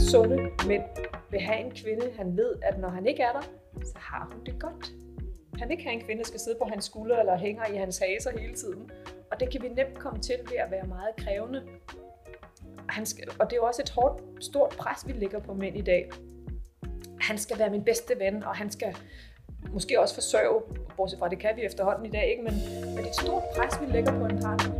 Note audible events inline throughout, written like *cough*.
sunde mænd vil have en kvinde, han ved, at når han ikke er der, så har hun det godt. Han ikke have en kvinde, der skal sidde på hans skulder eller hænger i hans haser hele tiden. Og det kan vi nemt komme til ved at være meget krævende. Han skal, og det er jo også et hårdt, stort pres, vi lægger på mænd i dag. Han skal være min bedste ven, og han skal måske også forsørge, bortset fra det kan vi efterhånden i dag, ikke? Men, men det er et stort pres, vi lægger på en partner.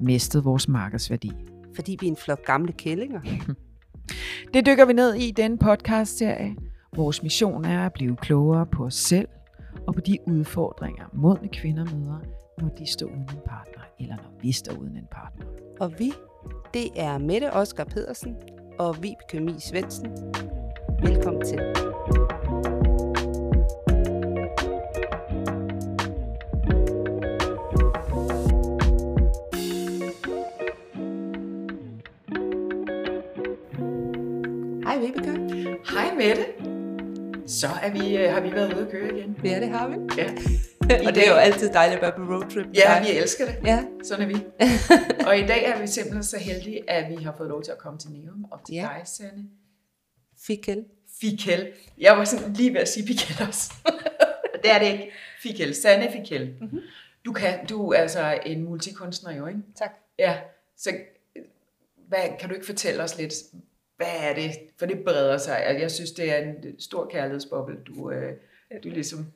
mistet vores markedsværdi? Fordi vi er en flok gamle kællinger? *laughs* Det dykker vi ned i den podcast-serie. Vores mission er at blive klogere på os selv og på de udfordringer, modne kvinder møder, når de står uden en partner, eller når vi står uden en partner. Og vi, det er Mette Oskar Pedersen og Vibeke Mie Svendsen. Velkommen til. Så er vi, øh, har vi været ude at køre igen. Ja, det har vi. Ja. *laughs* og det er jo altid dejligt at være på roadtrip. Ja, vi elsker det. Ja. Sådan er vi. *laughs* og i dag er vi simpelthen så heldige, at vi har fået lov til at komme til Neum og til Ja. dig, Sanne. Fikel. Fikel. Jeg var sådan lige ved at sige Fikel også. *laughs* det er det ikke. Fikel. Sanne Fikel. Mm-hmm. Du, kan, du er altså en multikunstner jo, ikke? Tak. Ja. Så hvad, kan du ikke fortælle os lidt, hvad er det? For det breder sig. Altså, Jeg synes, det er en stor kærlighedsboble, du, øh, du ligesom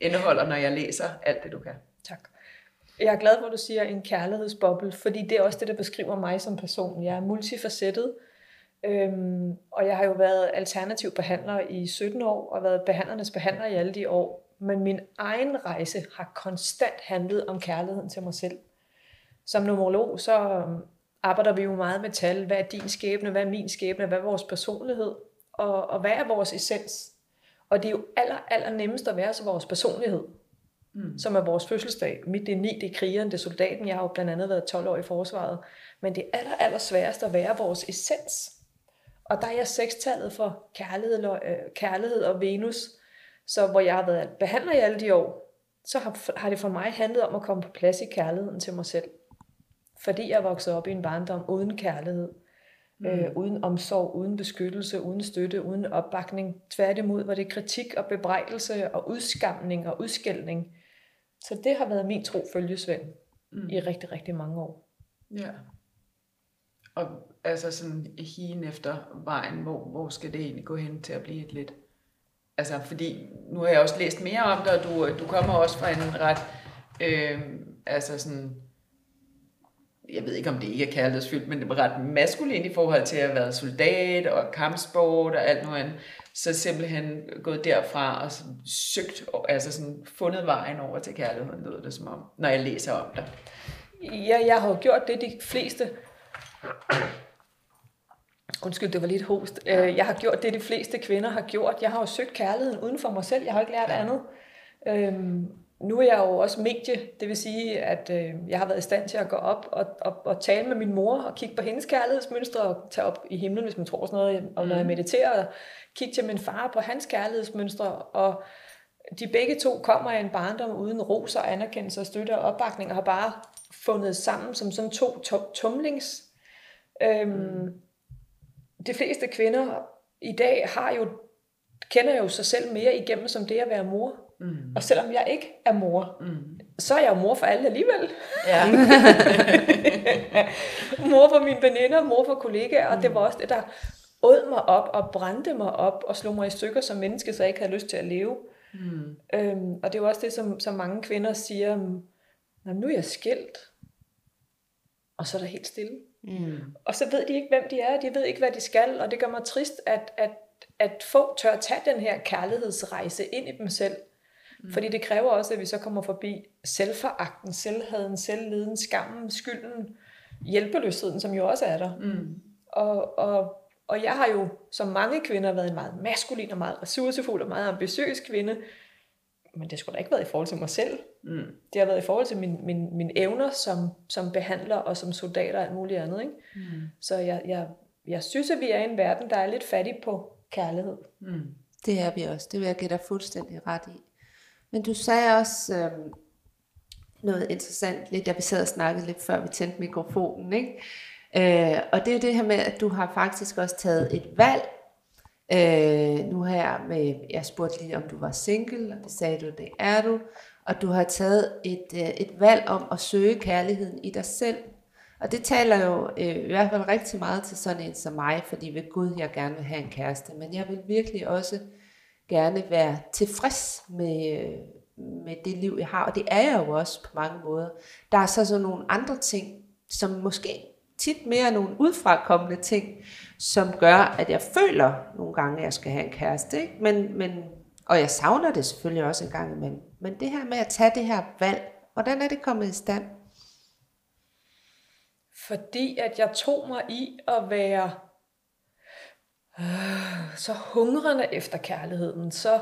indeholder, når jeg læser alt det, du kan. Tak. Jeg er glad for, at du siger en kærlighedsboble, fordi det er også det, der beskriver mig som person. Jeg er multifacettet, øhm, og jeg har jo været alternativ behandler i 17 år, og været behandlernes behandler i alle de år. Men min egen rejse har konstant handlet om kærligheden til mig selv. Som numerolog, så øhm, arbejder vi jo meget med tal. Hvad er din skæbne? Hvad er min skæbne? Hvad er vores personlighed? Og, og hvad er vores essens? Og det er jo aller, aller nemmest at være så vores personlighed Mm. som er vores fødselsdag. Mit det er 9, det er krigeren, det er soldaten. Jeg har jo blandt andet været 12 år i forsvaret. Men det er aller, aller sværest at være vores essens. Og der er jeg sekstallet for kærlighed, og, øh, kærlighed og Venus. Så hvor jeg har været behandler i alle de år, så har, har det for mig handlet om at komme på plads i kærligheden til mig selv. Fordi jeg voksede op i en barndom uden kærlighed. Mm. Øh, uden omsorg, uden beskyttelse, uden støtte, uden opbakning. Tværtimod var det kritik og bebrejdelse og udskamning og udskældning. Så det har været min tro følgesvend mm. i rigtig, rigtig mange år. Ja. Og altså sådan higen efter vejen, hvor, hvor skal det egentlig gå hen til at blive et lidt... Altså, fordi nu har jeg også læst mere om det, og du, du kommer også fra en ret... Øh, altså sådan... Jeg ved ikke, om det ikke er kærlighedsfyldt, men det var ret maskulin i forhold til at have været soldat og kampsport og alt noget andet. Så simpelthen gået derfra og søgt, altså sådan fundet vejen over til kærligheden, lyder det som om, når jeg læser om det. Ja, jeg har jo gjort det, de fleste... Undskyld, det var lidt host. Øh, Jeg har gjort det, de fleste kvinder har gjort. Jeg har jo søgt kærligheden uden for mig selv. Jeg har ikke lært andet. Øhm, nu er jeg jo også medie, det vil sige, at øh, jeg har været i stand til at gå op og, og, og tale med min mor og kigge på hendes kærlighedsmønstre og tage op i himlen, hvis man tror sådan noget, og når jeg mediterer, og kigge til min far på hans kærlighedsmønstre, og de begge to kommer af en barndom uden ros og anerkendelse og støtte og opbakning, og har bare fundet sammen som sådan to to- tumlings. Øhm, de fleste kvinder i dag har jo, kender jo sig selv mere igennem som det at være mor. Mm. Og selvom jeg ikke er mor, Mm. så er jeg jo mor for alle alligevel. Ja. *laughs* mor for mine veninder, mor for kollegaer, og det var også det, der åd mig op og brændte mig op og slog mig i stykker som menneske, så jeg ikke havde lyst til at leve. Mm. Øhm, og det er jo også det, som, som mange kvinder siger, "Nå, nu er jeg skilt. Og så er der helt stille. Mm. Og så ved de ikke, hvem de er, de ved ikke, hvad de skal, og det gør mig trist, at, at, at få tør tage den her kærlighedsrejse ind i dem selv. Mm. Fordi det kræver også, at vi så kommer forbi selvforagten, selvheden, selvleden, skammen, skylden, hjælpeløsheden, som jo også er der. Mm. Og, og, og jeg har jo, som mange kvinder, været en meget maskulin og meget ressourcefuld og meget ambitiøs kvinde, men det skulle da ikke været i forhold til mig selv. Mm. Det har været i forhold til min, min, min evner som, som behandler og som soldat og alt muligt andet. Ikke? Mm. Så jeg, jeg, jeg synes, at vi er i en verden, der er lidt fattig på kærlighed. Mm. Det er vi også. Det vil jeg give dig fuldstændig ret i. Men du sagde også øh, noget interessant, lidt, da vi sad og snakkede lidt før vi tændte mikrofonen, ikke? Øh, og det er det her med, at du har faktisk også taget et valg, øh, nu her med, jeg spurgte lige, om du var single, og det sagde du, det er du, og du har taget et, øh, et valg om at søge kærligheden i dig selv. Og det taler jo øh, i hvert fald rigtig meget til sådan en som mig, fordi ved Gud, jeg gerne vil have en kæreste, men jeg vil virkelig også gerne være tilfreds med, øh, med det liv, jeg har, og det er jeg jo også på mange måder. Der er så sådan nogle andre ting, som måske tit mere nogle udfrakommende ting, som gør, at jeg føler nogle gange, at jeg skal have en kæreste. Ikke? Men, men, og jeg savner det selvfølgelig også en gang imellem. Men det her med at tage det her valg, hvordan er det kommet i stand? Fordi at jeg tog mig i at være øh, så hungrende efter kærligheden, så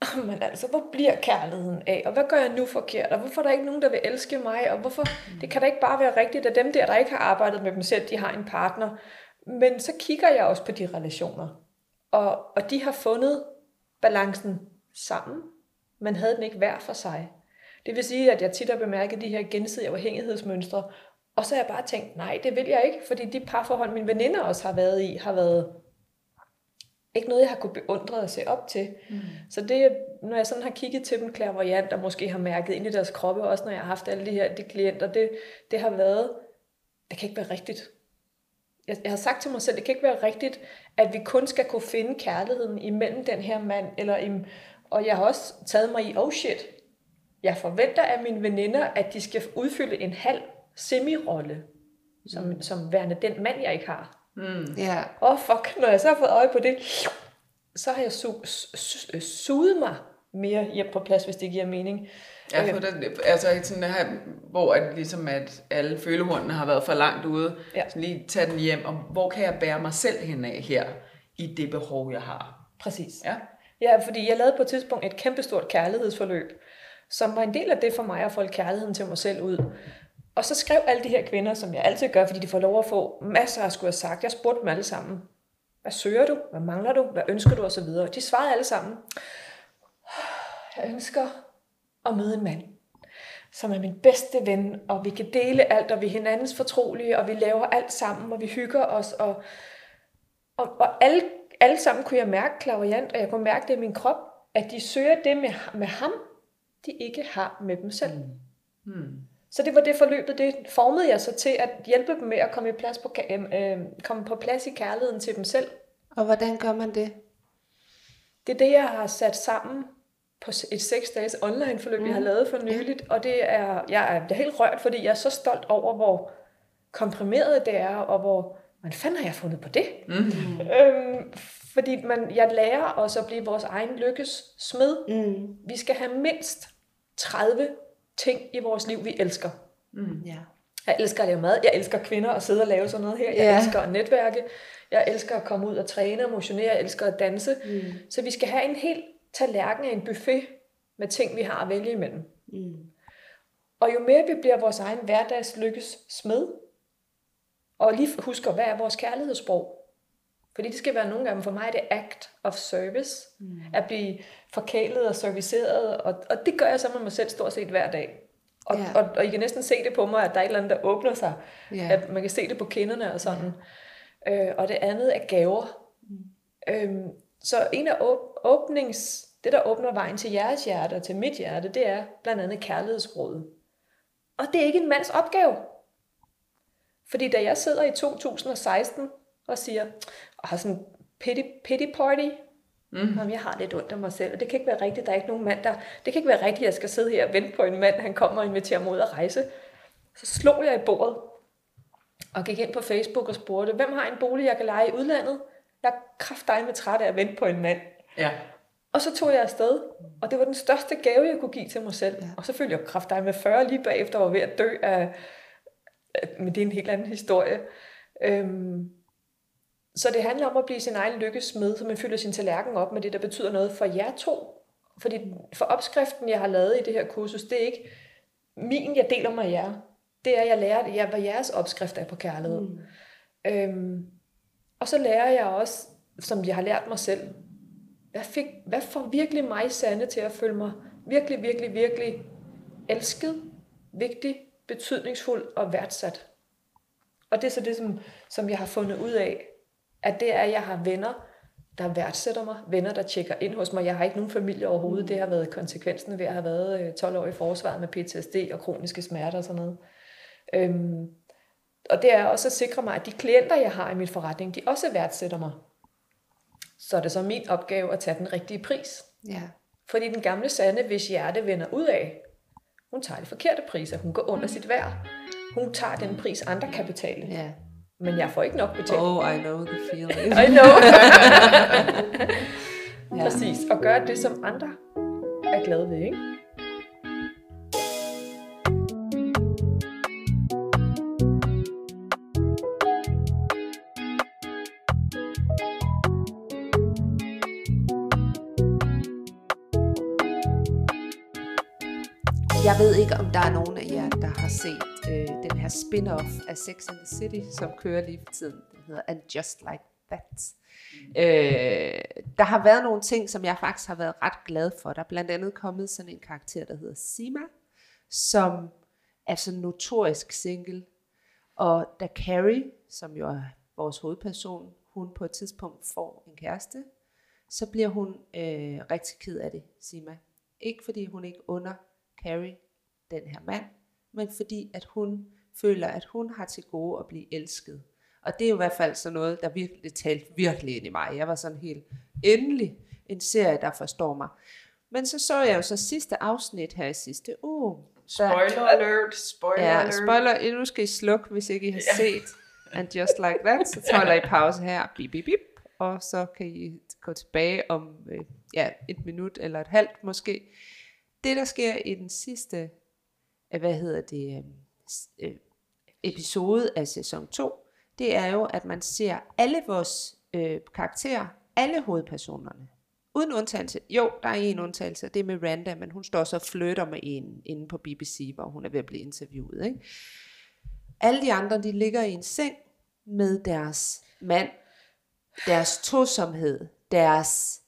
*clears throat* men altså, hvor bliver kærligheden af? Og hvad gør jeg nu forkert? Og hvorfor er der ikke nogen, der vil elske mig? Og hvorfor? Det kan da ikke bare være rigtigt, at dem der, der ikke har arbejdet med dem selv, de har en partner. Men så kigger jeg også på de relationer. Og, og de har fundet balancen sammen, men havde den ikke hver for sig. Det vil sige, at jeg tit har bemærket de her gensidige afhængighedsmønstre, og så har jeg bare tænkt, nej, det vil jeg ikke, fordi de parforhold, mine veninder også har været i, har været ikke noget, jeg har kunne beundre og se op til. Mm. Så det, når jeg sådan har kigget til dem klærvoyant, og måske har mærket ind i deres kroppe, også når jeg har haft alle de her de klienter, det, det har været, det kan ikke være rigtigt. Jeg, jeg har sagt til mig selv, det kan ikke være rigtigt, at vi kun skal kunne finde kærligheden imellem den her mand, eller im, og jeg har også taget mig i, oh shit, jeg forventer af mine veninder, at de skal udfylde en halv semi-rolle, som, mm. som værende den mand, jeg ikke har. Mm. Ja. Åh, oh, fuck, når jeg så har fået øje på det, så har jeg su- su- su- suget mig mere hjem på plads, hvis det giver mening. Ja, for øhm. det, altså sådan her, hvor at, ligesom at alle følehornene har været for langt ude, ja. så lige tage den hjem, og hvor kan jeg bære mig selv hen af her, i det behov, jeg har. Præcis. Ja. ja, fordi jeg lavede på et tidspunkt et kæmpestort kærlighedsforløb, som var en del af det for mig at få kærligheden til mig selv ud. Og så skrev alle de her kvinder, som jeg altid gør, fordi de får lov at få masser af skulle have sagt. Jeg spurgte dem alle sammen. Hvad søger du? Hvad mangler du? Hvad ønsker du? Og så videre. De svarede alle sammen. Jeg ønsker at møde en mand, som er min bedste ven, og vi kan dele alt, og vi er hinandens fortrolige, og vi laver alt sammen, og vi hygger os, og, og, og alle, alle sammen kunne jeg mærke klaviant, og jeg kunne mærke det i min krop, at de søger det med, med ham, de ikke har med dem selv. Mm. Hmm. Så det var det forløbet, det formede jeg så til at hjælpe dem med at komme, i plads på, øh, komme på plads i kærligheden til dem selv. Og hvordan gør man det? Det er det, jeg har sat sammen på et seks dages online forløb, mm. jeg har lavet for nyligt. Og det er, jeg er, det er helt rørt, fordi jeg er så stolt over, hvor komprimeret det er, og hvor, man fanden har jeg fundet på det? Mm. *laughs* Øhm, fordi man, jeg lærer os at blive vores egen lykkes smed. Mm. Vi skal have mindst 30 ting i vores liv, vi elsker. Mm. Ja. Jeg elsker at lave mad. Jeg elsker kvinder at sidde og lave sådan noget her. Jeg ja. elsker at netværke. Jeg elsker at komme ud og træne og motionere. Jeg elsker at danse. Mm. Så vi skal have en helt tallerken af en buffet med ting, vi har at vælge imellem. Mm. Og jo mere vi bliver vores egen hverdags lykkes smed, og lige husker, hvad er vores kærlighedssprog? Fordi det skal være nogle gange for mig det act of service. Mm. At blive forkælet og serviceret. Og, og det gør jeg så med mig selv stort set hver dag. Og, yeah. og, og I kan næsten se det på mig, at der er et eller andet, der åbner sig. Yeah. At man kan se det på kinderne og sådan. Yeah. Øh, og det andet er gaver. Mm. Øhm, så en af åbnings... Det, der åbner vejen til jeres hjerte og til mit hjerte, det er blandt andet kærlighedsrådet. Og det er ikke en mands opgave. Fordi da jeg sidder i 2016 og siger, og har sådan pity, pity party, Mm. Jamen, jeg har lidt ondt af mig selv, og det kan ikke være rigtigt, der er ikke nogen mand, der... Det kan ikke være rigtigt, at jeg skal sidde her og vente på en mand, han kommer og inviterer mig ud at rejse. Så slog jeg i bordet, og gik ind på Facebook og spurgte, hvem har en bolig, jeg kan lege i udlandet? Jeg er dig med træt af at vente på en mand. Ja. Og så tog jeg afsted, og det var den største gave, jeg kunne give til mig selv. Ja. Og så følte jeg kraft dig med 40 lige bagefter, og var ved at dø af, men det er en helt anden historie. Øhm, så det handler om at blive sin egen lykkesmed, så man fylder sin tallerken op med det, der betyder noget for jer to. Fordi for opskriften, jeg har lavet i det her kursus, det er ikke min, jeg deler med jer. Det er, jeg lærer det, hvad jeres opskrift er på kærlighed. Mm. Øhm, og så lærer jeg også, som jeg har lært mig selv, hvad, fik, hvad får virkelig mig sande til at føle mig virkelig, virkelig, virkelig elsket, vigtig, betydningsfuld og værdsat. Og det er så det, som, som jeg har fundet ud af, at det er, at jeg har venner, der værdsætter mig, venner, der tjekker ind hos mig. Jeg har ikke nogen familie overhovedet. Det har været konsekvensen ved at have været 12 øh, år i forsvaret med PTSD og kroniske smerter og sådan noget. Øhm, og det er også at sikre mig, at de klienter, jeg har i min forretning, de også værdsætter mig. Så er det så min opgave at tage den rigtige pris. Ja. Fordi den gamle Sande, hvis hjerte vender ud af, hun tager de forkerte priser. Hun går under sit værd. Hun tager den pris, andre kan betale. Ja. Men jeg får ikke nok betalt. Oh, I know the feeling. *laughs* I know. *laughs* Præcis. Og gøre det, som andre er glade ved, ikke? Jeg ved ikke, om der er nogen af jer, der har set øh, den her spin-off af Sex and the City, som kører lige for tiden. Den hedder And Just Like That. Øh, der har været nogle ting, som jeg faktisk har været ret glad for. Der er blandt andet kommet sådan en karakter, der hedder Sima, som er sådan notorisk single. Og da Carrie, som jo er vores hovedperson, hun på et tidspunkt får en kæreste, så bliver hun øh, rigtig ked af det, Sima. Ikke fordi hun ikke under Carrie, den her mand, men fordi at hun føler, at hun har til gode at blive elsket. Og det er jo i hvert fald sådan noget, der virkelig talte virkelig ind i mig. Jeg var sådan helt, endelig en serie, der forstår mig. Men så så jeg jo så sidste afsnit her i sidste uge. Spoiler alert, spoiler ja, alert. spoiler, nu skal I slukke, hvis ikke I har ja. set And Just Like That, så holder I pause her, bip, bip, bip, og så kan I gå tilbage om øh, ja, et minut eller et halvt måske. Det, der sker i den sidste, hvad hedder det, øhm, øh, episode af sæson 2, det er jo, at man ser alle vores øh, karakterer, alle hovedpersonerne, uden undtagelse. Jo, der er en undtagelse, det er med Randa, men hun står så og flytter med en inde på BBC, hvor hun er ved at blive interviewet. Ikke? Alle de andre, de ligger i en seng med deres mand, deres tosomhed, deres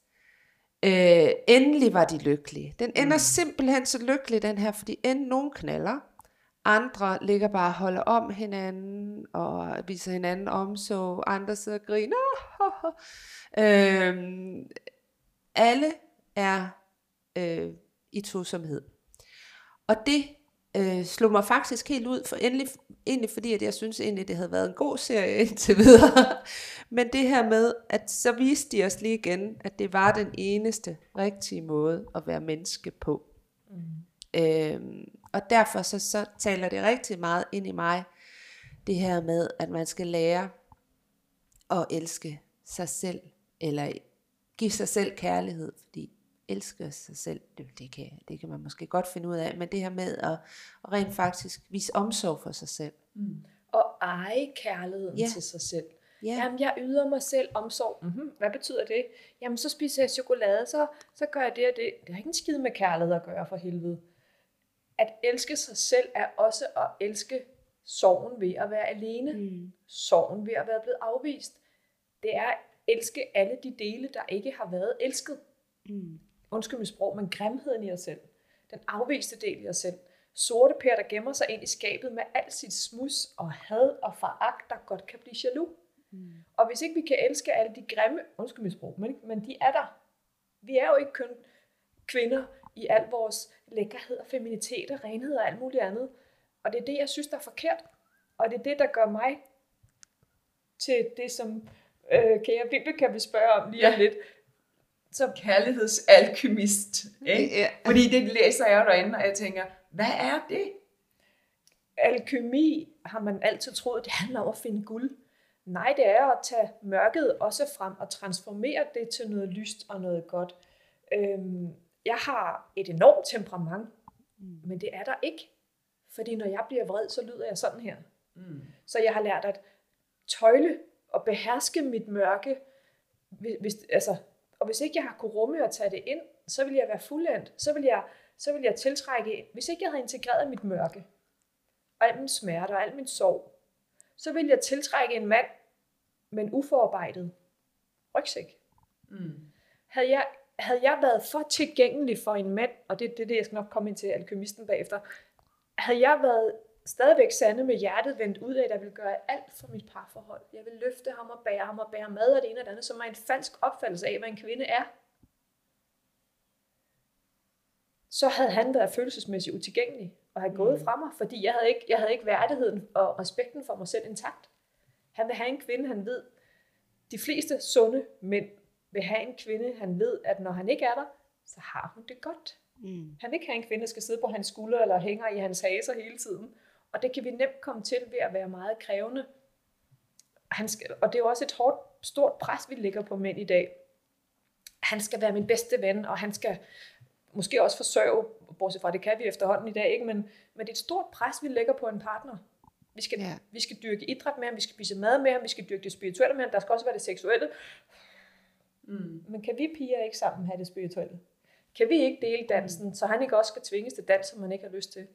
øh, endelig var de lykkelige. Den ender mm. simpelthen så lykkelig, den her, fordi end nogen knaller, andre ligger bare og holder om hinanden, og viser hinanden om, så andre sidder og griner. *laughs* øhm, alle er øh, i tosomhed. Og det øh, slog mig faktisk helt ud, for endelig, egentlig fordi, at jeg synes egentlig, det havde været en god serie *laughs* indtil videre. Men det her med, at så viste de os lige igen, at det var den eneste rigtige måde at være menneske på. Mm. Øhm, og derfor så, så taler det rigtig meget ind i mig, det her med, at man skal lære at elske sig selv, eller give sig selv kærlighed, fordi elske sig selv, det, det, kan, det kan man måske godt finde ud af, men det her med at, at rent faktisk vise omsorg for sig selv. Mm. Og eje kærligheden ja. til sig selv. Ja. Jamen, jeg yder mig selv omsorg. Mm-hmm. Hvad betyder det? Jamen, så spiser jeg chokolade, så, så gør jeg det og det. Det har ikke en skid med kærlighed at gøre for helvede. At elske sig selv er også at elske sorgen ved at være alene. Mm. Sorgen ved at være blevet afvist. Det er at elske alle de dele, der ikke har været elsket. Mm undskyld mit sprog, men grimheden i os selv. Den afviste del i os selv. Sorte per, der gemmer sig ind i skabet med alt sit smus og had og foragt, der godt kan blive jaloux. Mm. Og hvis ikke vi kan elske alle de grimme, undskyld mit sprog, men, men de er der. Vi er jo ikke kun kvinder i al vores lækkerhed og feminitet og renhed og alt muligt andet. Og det er det, jeg synes, der er forkert. Og det er det, der gør mig til det, som øh, kære Bibel kan vi spørge om lige om lidt som kærlighedsalkymist. Ikke? Ja. Fordi det læser jeg derinde, og jeg tænker, hvad er det? Alkymi har man altid troet, det handler om at finde guld. Nej, det er at tage mørket også frem og transformere det til noget lyst og noget godt. Øhm, jeg har et enormt temperament, mm. men det er der ikke. Fordi når jeg bliver vred, så lyder jeg sådan her. Mm. Så jeg har lært at tøjle og beherske mit mørke. Hvis, altså, og hvis ikke jeg har kunne rumme og tage det ind, så vil jeg være fuldendt. Så vil jeg, så vil jeg tiltrække, hvis ikke jeg havde integreret mit mørke, og al min smerte og al min sorg, så vil jeg tiltrække en mand med en uforarbejdet rygsæk. Mm. Havde, jeg, havde jeg været for tilgængelig for en mand, og det er det, det, jeg skal nok komme ind til alkymisten bagefter, havde jeg været stadigvæk sande med hjertet vendt ud af, at jeg vil gøre alt for mit parforhold. Jeg vil løfte ham og bære ham og bære mad og det ene og det andet, som er en falsk opfattelse af, hvad en kvinde er. Så havde han været følelsesmæssigt utilgængelig og have gået mm. fra mig, fordi jeg havde, ikke, jeg havde ikke værdigheden og respekten for mig selv intakt. Han vil have en kvinde, han ved. De fleste sunde mænd vil have en kvinde, han ved, at når han ikke er der, så har hun det godt. Mm. Han vil ikke have en kvinde, der skal sidde på hans skulder eller hænger i hans haser hele tiden. Og det kan vi nemt komme til ved at være meget krævende. Han skal, og det er jo også et hårdt, stort pres, vi lægger på mænd i dag. Han skal være min bedste ven, og han skal måske også forsørge, bortset fra det kan vi efterhånden i dag, ikke? Men, men det er et stort pres, vi lægger på en partner. Vi skal, ja. vi skal dyrke idræt med ham, vi skal spise mad med ham, vi skal dyrke det spirituelle med ham, der skal også være det seksuelle. Mm. Men kan vi piger ikke sammen have det spirituelle? Kan vi ikke dele dansen, mm. så han ikke også skal tvinges til dans, som man ikke har lyst til?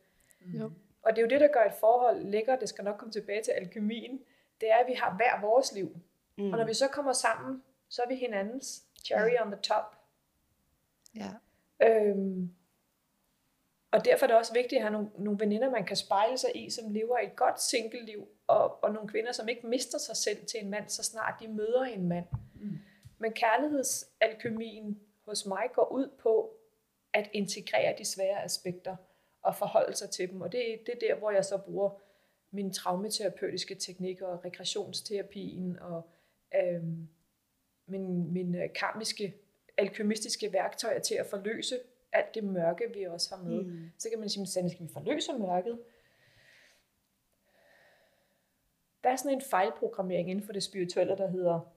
Mm. Og det er jo det, der gør et forhold lækker, det skal nok komme tilbage til alkemien, det er, at vi har hver vores liv. Mm. Og når vi så kommer sammen, så er vi hinandens cherry ja. on the top. Ja. Øhm, og derfor er det også vigtigt at have nogle, nogle veninder, man kan spejle sig i, som lever et godt single-liv, og, og nogle kvinder, som ikke mister sig selv til en mand, så snart de møder en mand. Mm. Men kærlighedsalkemien hos mig går ud på at integrere de svære aspekter og forholde sig til dem. Og det, det er der, hvor jeg så bruger mine traumaterapeutiske teknikker og regressionsterapien og øhm, min, mine karmiske, alkymistiske værktøjer til at forløse alt det mørke, vi også har med. Mm. Så kan man sige, skal vi forløse mørket? Der er sådan en fejlprogrammering inden for det spirituelle, der hedder,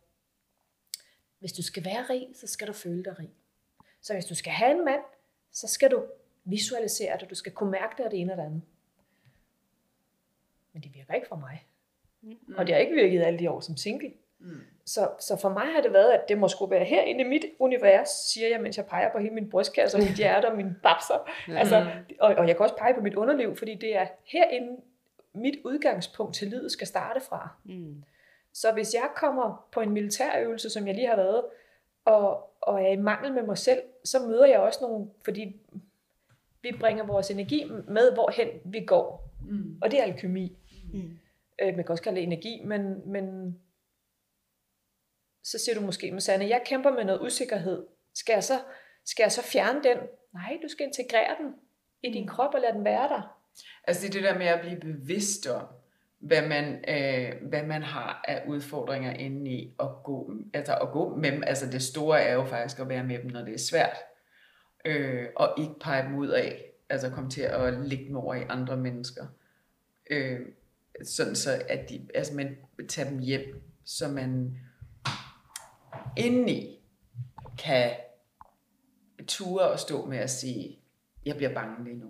hvis du skal være rig, så skal du føle dig rig. Så hvis du skal have en mand, så skal du visualisere det, du skal kunne mærke det og det ene og det andet. Men det virker ikke for mig. Mm. Og det har ikke virket alle de år som single. Mm. Så, så for mig har det været, at det må skulle være herinde i mit univers, siger jeg, mens jeg peger på hele min brystkasse og mit hjerte og mine babser. Mm. Altså, og, og jeg kan også pege på mit underliv, fordi det er herinde, mit udgangspunkt til livet skal starte fra. Mm. Så hvis jeg kommer på en militærøvelse, som jeg lige har været, og, og er i mangel med mig selv, så møder jeg også nogle, fordi vi bringer vores energi med, hvorhen vi går. Mm. Og det er alkemi. Mm. Øh, man kan også kalde det energi, men, men så siger du måske, med Sanne, jeg kæmper med noget usikkerhed. Skal jeg, så, skal jeg så fjerne den? Nej, du skal integrere den i din mm. krop og lade den være der. Altså det er det der med at blive bevidst om, hvad man, øh, hvad man har af udfordringer inde i at gå, altså at gå med dem. Altså det store er jo faktisk at være med dem, når det er svært. Øh, og ikke pege dem ud af, altså komme til at lægge dem over i andre mennesker. Øh, sådan så, at de, altså man tager dem hjem, så man indeni kan ture og stå med at sige, jeg bliver bange lige nu.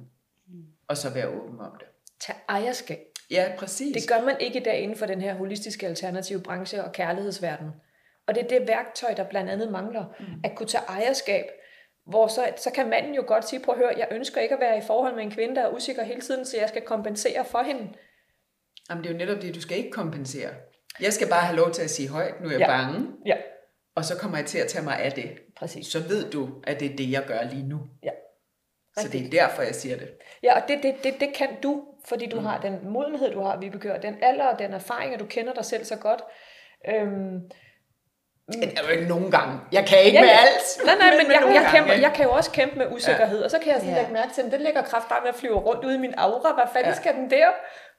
Mm. Og så være åben om det. Tag ejerskab. Ja, præcis. Det gør man ikke i dag inden for den her holistiske alternative branche og kærlighedsverden. Og det er det værktøj, der blandt andet mangler. Mm. At kunne tage ejerskab. Hvor så, så kan manden jo godt sige, prøv at høre, jeg ønsker ikke at være i forhold med en kvinde, der er usikker hele tiden, så jeg skal kompensere for hende. Jamen det er jo netop det, du skal ikke kompensere. Jeg skal bare have lov til at sige højt, nu er jeg ja. bange. Ja. Og så kommer jeg til at tage mig af det. Præcis. Så ved du, at det er det, jeg gør lige nu. Ja. Så det er derfor, jeg siger det. Ja, og det, det, det, det kan du, fordi du mm. har den modenhed, du har, vi bekører, den alder og den erfaring, og du kender dig selv så godt. Øhm, det er jo ikke nogen gange. Jeg kan ikke ja, med alt. Nej, nej, men, men jeg, jeg, kæmper, jeg kan jo også kæmpe med usikkerhed, ja. og så kan jeg sådan ja. lægge mærke til, at den ligger kraft bare med at flyve rundt ude i min aura. Hvad fanden ja. skal den der?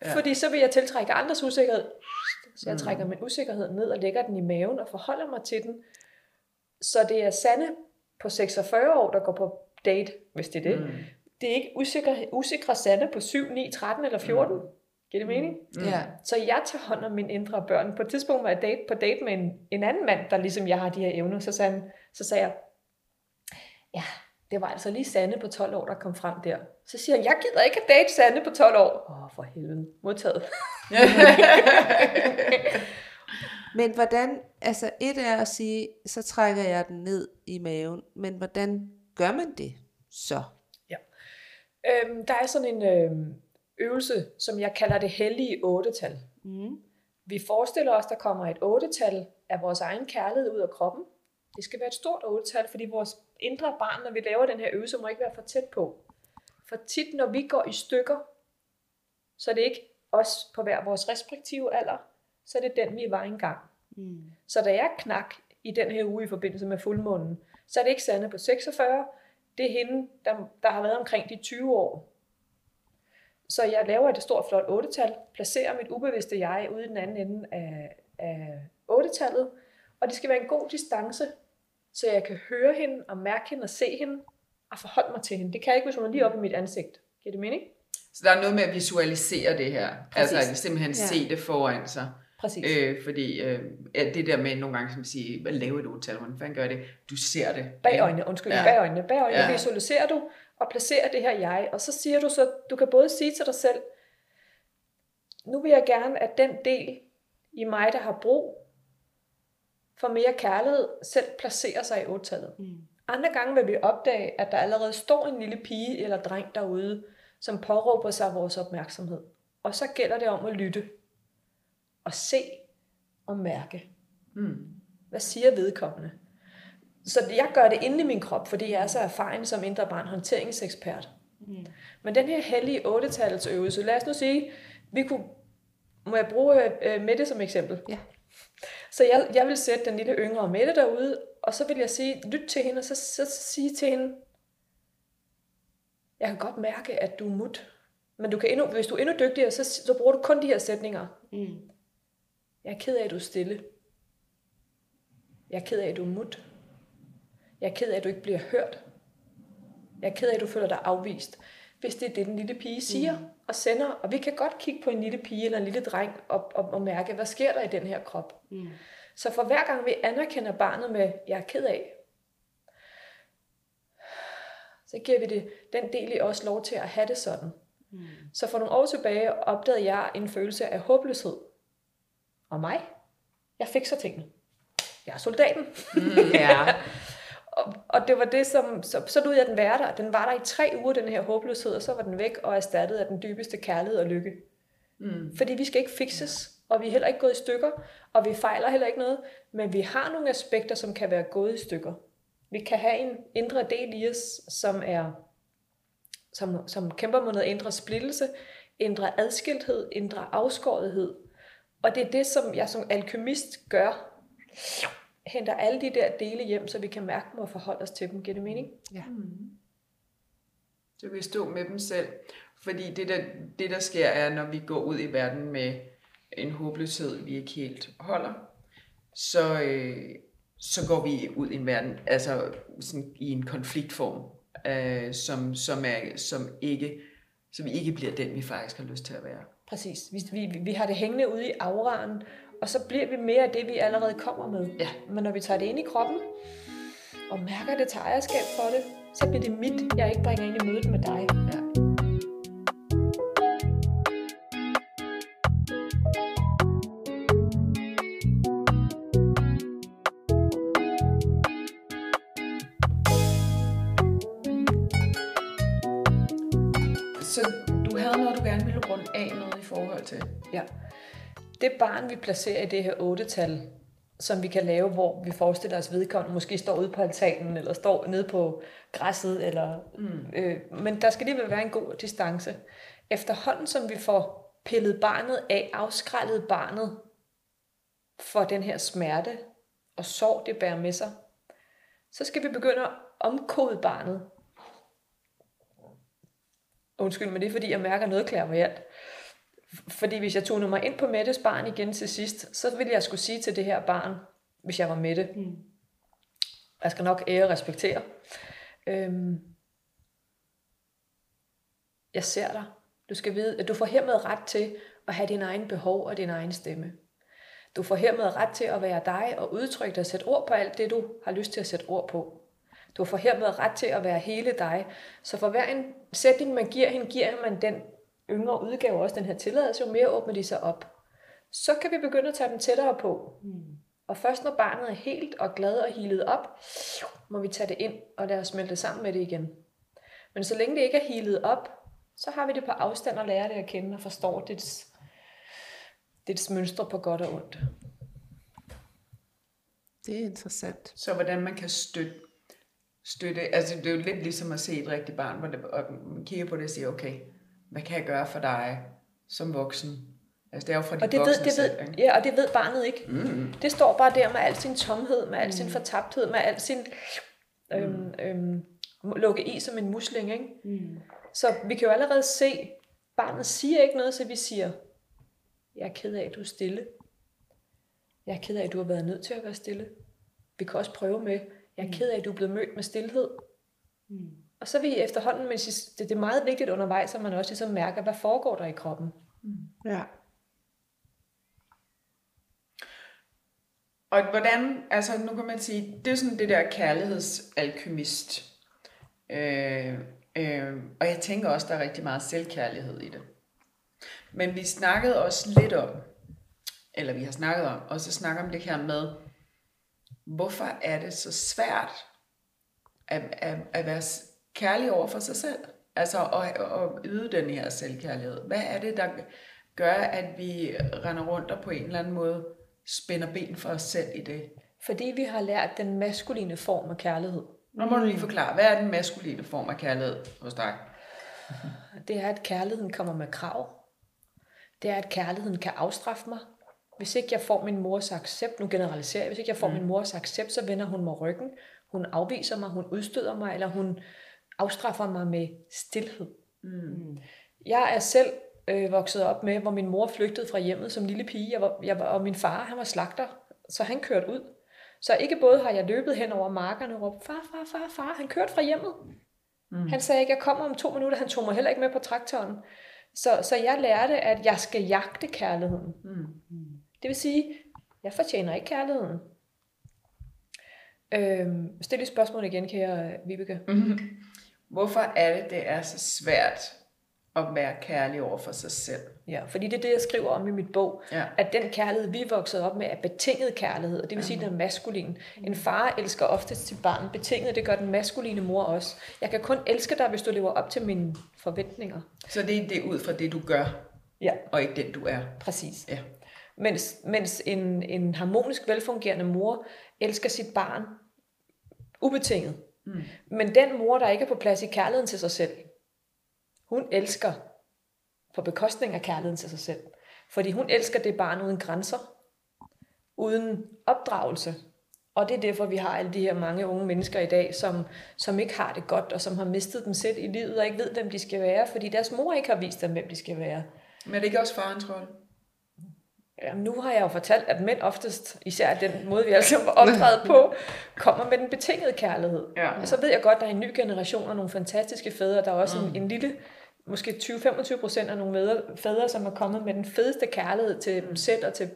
Ja. Fordi så vil jeg tiltrække andres usikkerhed. Så jeg mm. trækker min usikkerhed ned og lægger den i maven og forholder mig til den. Så det er Sande på 46 år, der går på date, hvis det er det. Mm. Det er ikke usikre, usikre Sande på 7, 9, 13 eller 14. Mm. Giver det mening? Mm. Ja. Så jeg tager hånd om mine indre børn. På et tidspunkt var jeg date, på date med en, en anden mand, der ligesom jeg har de her evner. Så sagde, han, så sagde jeg, ja, det var altså lige Sande på 12 år, der kom frem der. Så siger han, jeg gider ikke at date Sande på 12 år. Åh, oh, for helvede. Modtaget. *laughs* Men hvordan, altså et er at sige, så trækker jeg den ned i maven, men hvordan gør man det så? Øhm, der er sådan en øhm, øvelse, som jeg kalder det hellige otte-tal. Mm. Vi forestiller os, der kommer et otte-tal af vores egen kærlighed ud af kroppen. Det skal være et stort otte-tal, fordi vores indre barn, når vi laver den her øvelse, må ikke være for tæt på. For tit, når vi går i stykker, så er det ikke os på hver vores respektive alder, så er det den, vi var engang. Mm. Så da jeg knak i den her uge i forbindelse med fuldmånen, så er det ikke Sanne på 46, det er hende, der, der har været omkring de 20 år. Så jeg laver et stort, flot 8-tal, placerer mit ubevidste jeg ude i den anden ende af, af 8-tallet, og det skal være en god distance, så jeg kan høre hende og mærke hende og se hende og forholde mig til hende. Det kan jeg ikke, hvis hun er lige oppe i mit ansigt. Giver det mening? Så der er noget med at visualisere det her. Præcis. Altså at simpelthen Ja. se det foran sig. Præcis. Øh, fordi øh, ja, det der med nogle gange, som siger, at lave et udtal, hvordan fanden gør det? Du ser det. Bag øjnene, undskyld, Ja. bag øjnene. Bag øjnene ja. visualiserer du og placerer det her jeg, og så siger du så, du kan både sige til dig selv, nu vil jeg gerne, at den del i mig, der har brug for mere kærlighed, selv placerer sig i otallet. Mm. Andre gange vil vi opdage, at der allerede står en lille pige eller dreng derude, som påråber sig vores opmærksomhed. Og så gælder det om at lytte og se og mærke. Mm. Hvad siger vedkommende? Så jeg gør det inde i min krop, fordi jeg er så erfaren som indre barn håndteringsekspert. Mm. Men den her hellige 8 øvelse, lad os nu sige, vi kunne, må jeg bruge øh, Mette som eksempel? Ja. Så jeg, jeg vil sætte den lille yngre Mette derude, og så vil jeg sige, lyt til hende, og så, så, så sige til hende, jeg kan godt mærke, at du er mut. Men du kan endnu, hvis du er endnu dygtigere, så, så bruger du kun de her sætninger. Mm. Jeg er ked af, at du er stille. Jeg er ked af, at du er mut. Jeg er ked af, at du ikke bliver hørt. Jeg er ked af, at du føler dig afvist. Hvis det er det, den lille pige siger mm. og sender, og vi kan godt kigge på en lille pige eller en lille dreng og, og, og mærke, hvad sker der i den her krop. Mm. Så for hver gang vi anerkender barnet med, jeg er ked af, så giver vi det den del i os lov til at have det sådan. Mm. Så for nogle år tilbage opdagede jeg en følelse af håbløshed. Og mig? Jeg fik så tingene. Jeg er soldaten. Ja. *laughs* Og, og det var det, som, så, så lod jeg den være der. Den var der i tre uger, den her håbløshed, og så var den væk og erstattet af den dybeste kærlighed og lykke. Mm. Fordi vi skal ikke fikses, og vi er heller ikke gået i stykker, og vi fejler heller ikke noget, men vi har nogle aspekter, som kan være gået i stykker. Vi kan have en indre del i os, som er som, som kæmper mod noget indre splittelse, indre adskilthed, indre afskårethed. Og det er det, som jeg som alkemist gør. Henter alle de der dele hjem, så vi kan mærke dem og forholde os til dem. Giver det mening? ja. Så vi stå med dem selv. Fordi det der, det, der sker, er, når vi går ud i verden med en håbløshed, vi ikke helt holder, så, øh, så går vi ud i en verden, altså sådan i en konfliktform, øh, som, som, er, som, ikke, vi ikke bliver den, vi faktisk har lyst til at være. Præcis. Vi, vi, vi har det hængende ude i auraen, og så bliver vi mere af det, vi allerede kommer med. Ja. Men når vi tager det ind i kroppen, og mærker, det tager ejerskab for det, så bliver det mit, jeg ikke bringer ind i mødet med dig. Ja. Du havde noget, du gerne ville runde af med i forhold til? Ja. Det barn, vi placerer i det her 8-tal, som vi kan lave, hvor vi forestiller os vedkommende måske står ude på altanen, eller står nede på græsset, eller, mm. øh, men der skal alligevel være en god distance. Efterhånden, som vi får pillet barnet af, afskrællet barnet for den her smerte og sorg, det bærer med sig, så skal vi begynde at omkode barnet. Undskyld, men det er fordi, jeg mærker noget klærvariant. Fordi hvis jeg tog mig ind på Mettes barn igen til sidst, så ville jeg skulle sige til det her barn, hvis jeg var Mette, Mm. jeg skal nok ære og respektere, øhm, jeg ser dig. Du skal vide, at du får hermed ret til at have din egen behov og din egen stemme. Du får hermed ret til at være dig og udtrykke dig og sætte ord på alt det, du har lyst til at sætte ord på. Du får hermed ret til at være hele dig. Så for hver en sætning, man giver hende, giver man den yngre udgave også den her tilladelse, jo mere åbner de sig op. Så kan vi begynde at tage dem tættere på. Mm. Og først når barnet er helt og glad og hilet op, må vi tage det ind og lade os smelte sammen med det igen. Men så længe det ikke er hilet op, så har vi det på afstand og lærer det at kende og forstår dets, dets mønstre på godt og ondt. Det er interessant. Så hvordan man kan støtte, støtte, altså det er jo lidt ligesom at se et rigtigt barn, hvor det, og man kigger på det og siger, okay, hvad kan jeg gøre for dig som voksen? Altså det er jo fra de og det ved, det selv, ved, ikke? ja, og det ved barnet ikke. Mm. Det står bare der med al sin tomhed, med al sin fortabthed, med al sin øhm, øhm, lukke i som en musling. Ikke? Mm. Så vi kan jo allerede se, barnet siger ikke noget, så vi siger, jeg er ked af, at du er stille. Jeg er ked af, at du har været nødt til at være stille. Vi kan også prøve med, jeg er ked af, at du er blevet mødt med stillhed. Mm. Og så er vi efterhånden, men det det er meget vigtigt undervejs, at man også ligesom mærker, hvad foregår der i kroppen. Ja. Og hvordan, altså nu kan man sige, det er sådan det der kærlighedsalkymist. Øh, øh, og jeg tænker også, der er rigtig meget selvkærlighed i det. Men vi snakkede også lidt om, eller vi har snakket om, og så snakker om det her med, hvorfor er det så svært at, at, at være kærlig over for sig selv? Altså at, at yde den her selvkærlighed. Hvad er det, der gør, at vi render rundt og på en eller anden måde spænder ben for os selv i det? Fordi vi har lært den maskuline form af kærlighed. Nu må du lige forklare, hvad er den maskuline form af kærlighed hos dig? Det er, at kærligheden kommer med krav. Det er, at kærligheden kan afstraffe mig. Hvis ikke jeg får min mors accept, nu generaliserer jeg, hvis ikke jeg får mm. min mors accept, så vender hun mig ryggen. Hun afviser mig, hun udstøder mig, eller hun afstraffer mig med stillhed. Mm. Jeg er selv øh, vokset op med, hvor min mor flygtede fra hjemmet som lille pige, jeg var, jeg var, og min far, han var slagter, så han kørte ud. Så ikke både har jeg løbet hen over markerne og råbt, far, far, far, far, han kørte fra hjemmet. Mm. Han sagde ikke, jeg kommer om to minutter, han tog mig heller ikke med på traktoren. Så, så jeg lærte, at jeg skal jagte kærligheden. Mm. Det vil sige, jeg fortjener ikke kærligheden. Øhm, stil lige spørgsmål igen, kære Vibeke. *laughs* Hvorfor er det, det er så svært at være kærlig over for sig selv? Ja, fordi det er det, jeg skriver om i mit bog. Ja. At den kærlighed, vi er vokset op med, er betinget kærlighed. Og det vil sige, at den er maskulin. En far elsker oftest sit barn betinget. Det gør den maskuline mor også. Jeg kan kun elske dig, hvis du lever op til mine forventninger. Så det er det ud fra det, du gør, Ja, og ikke den, du er. præcis. Ja. Mens, mens en, en harmonisk, velfungerende mor elsker sit barn ubetinget. Mm. Men den mor, der ikke er på plads i kærligheden til sig selv, hun elsker på bekostning af kærligheden til sig selv. Fordi hun elsker det barn uden grænser, uden opdragelse. Og det er derfor, vi har alle de her mange unge mennesker i dag, som, som ikke har det godt, og som har mistet dem selv i livet, og ikke ved, hvem de skal være, fordi deres mor ikke har vist dem, hvem de skal være. Men er det ikke også farens rolle? Nu har jeg jo fortalt, at mænd oftest, især den måde, vi altså var opdraget på, *laughs* kommer med den betingede kærlighed. Ja. Og så ved jeg godt, at der er en ny generation af nogle fantastiske fædre. Der er også mm. en, en lille, måske 20-25 procent af nogle fædre, fædre, som er kommet med den fedeste kærlighed til dem selv, og til,